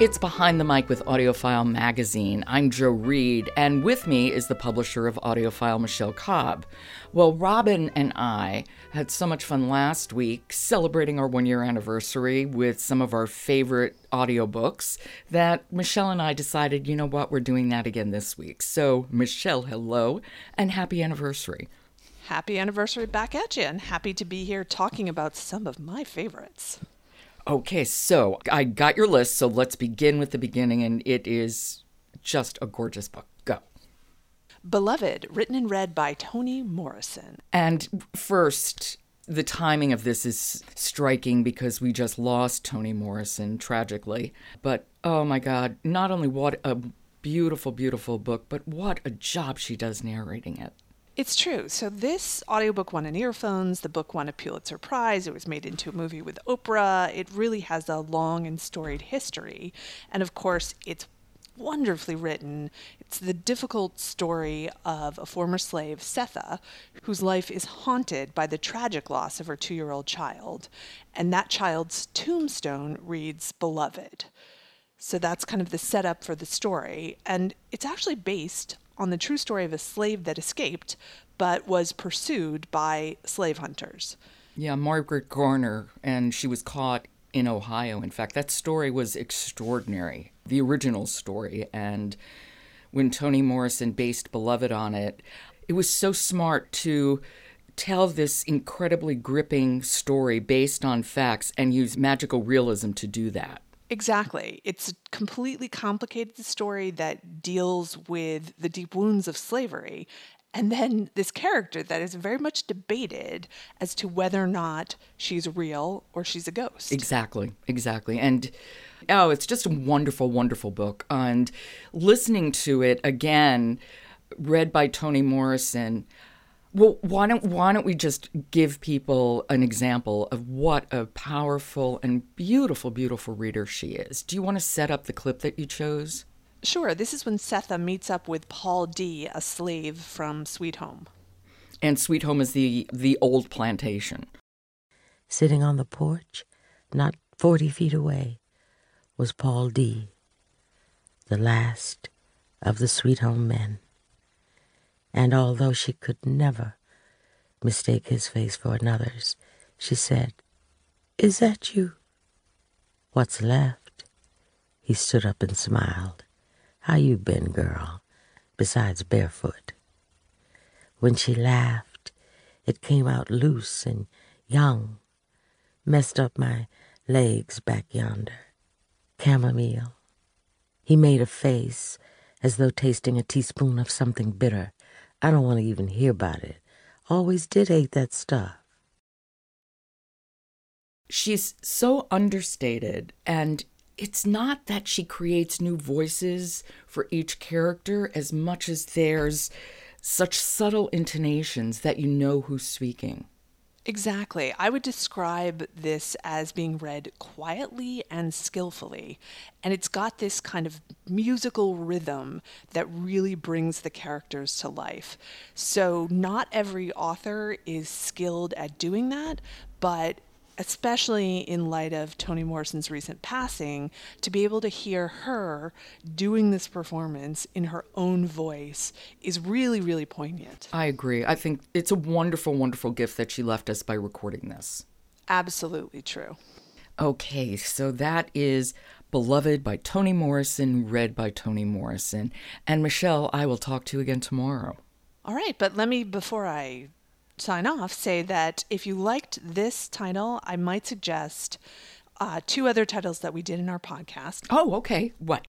It's Behind the Mic with AudioFile Magazine. I'm Jo Reed, and with me is the publisher of AudioFile, Michele Cobb. Well, Robin and I had so much fun last week celebrating our one year anniversary with some of our favorite audiobooks that Michele and I decided, you know what, we're doing that again this week. So, Michele, hello, and happy anniversary. Happy anniversary back at you, and happy to be here talking about some of my favorites. Okay, so I got your list, so let's begin with the beginning, and it is just a gorgeous book. Go. Beloved, written and read by Toni Morrison. And first, the timing of this is striking because we just lost Toni Morrison tragically. But oh my God, not only what a beautiful, beautiful book, but what a job she does narrating it. It's true. So this audiobook won an earphones, the book won a Pulitzer Prize, it was made into a movie with Oprah. It really has a long and storied history. And of course, it's wonderfully written. It's the difficult story of a former slave, Sethe, whose life is haunted by the tragic loss of her two year old child. And that child's tombstone reads Beloved. So that's kind of the setup for the story. And it's actually based on the true story of a slave that escaped but was pursued by slave hunters. Yeah, Margaret Garner, and she was caught in Ohio. In fact, that story was extraordinary, the original story. And when Toni Morrison based Beloved on it, it was so smart to tell this incredibly gripping story based on facts and use magical realism to do that. Exactly. It's a completely complicated story that deals with the deep wounds of slavery. And then this character that is very much debated as to whether or not she's real or she's a ghost. Exactly, exactly. And oh, it's just a wonderful, wonderful book. And listening to it again, read by Toni Morrison, well, why don't why don't we just give people an example of what a powerful and beautiful, beautiful reader she is? Do you want to set up the clip that you chose? Sure. This is when Sethe meets up with Paul D, a slave from Sweet Home. And Sweet Home is the the old plantation. Sitting on the porch, not forty feet away, was Paul D, the last of the Sweet Home men and although she could never mistake his face for another's, she said, Is that you? What's left? He stood up and smiled. How you been, girl, besides barefoot? When she laughed, it came out loose and young, messed up my legs back yonder. Chamomile. He made a face as though tasting a teaspoon of something bitter I don't want to even hear about it. Always did hate that stuff. She's so understated, and it's not that she creates new voices for each character as much as there's such subtle intonations that you know who's speaking. Exactly. I would describe this as being read quietly and skillfully. And it's got this kind of musical rhythm that really brings the characters to life. So, not every author is skilled at doing that, but especially in light of Toni Morrison's recent passing, to be able to hear her doing this performance in her own voice is really, really poignant. I agree. I think it's a wonderful, wonderful gift that she left us by recording this. Absolutely true. Okay, so that is Beloved by Toni Morrison, read by Toni Morrison. And Michele, I will talk to you again tomorrow. All right, but let me, before I sign off, say that if you liked this title, I might suggest uh, two other titles that we did in our podcast. Oh, okay. What?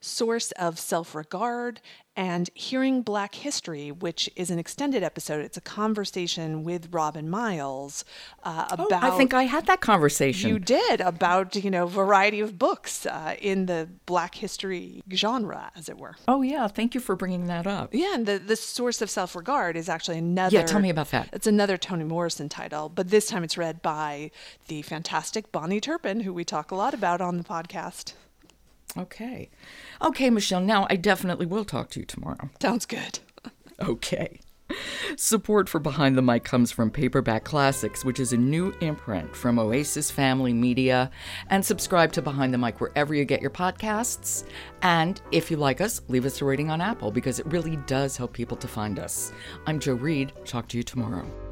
Source of Self Regard and Hearing Black History, which is an extended episode. It's a conversation with Robin Miles uh, about. Oh, I think I had that conversation. You did about you know variety of books uh, in the Black history genre, as it were. Oh yeah, thank you for bringing that up. Yeah, and the the Source of Self Regard is actually another. Yeah, tell me about that. It's another Toni Morrison title, but this time it's read by the fantastic Bahni Turpin, who we talk a lot about on the podcast. Okay. Okay, Michele, now I definitely will talk to you tomorrow. Sounds good. okay. Support for Behind the Mic comes from Paperback Classics, which is a new imprint from Oasis Family Media. And subscribe to Behind the Mic wherever you get your podcasts. And if you like us, leave us a rating on Apple because it really does help people to find us. I'm Jo Reed. Talk to you tomorrow.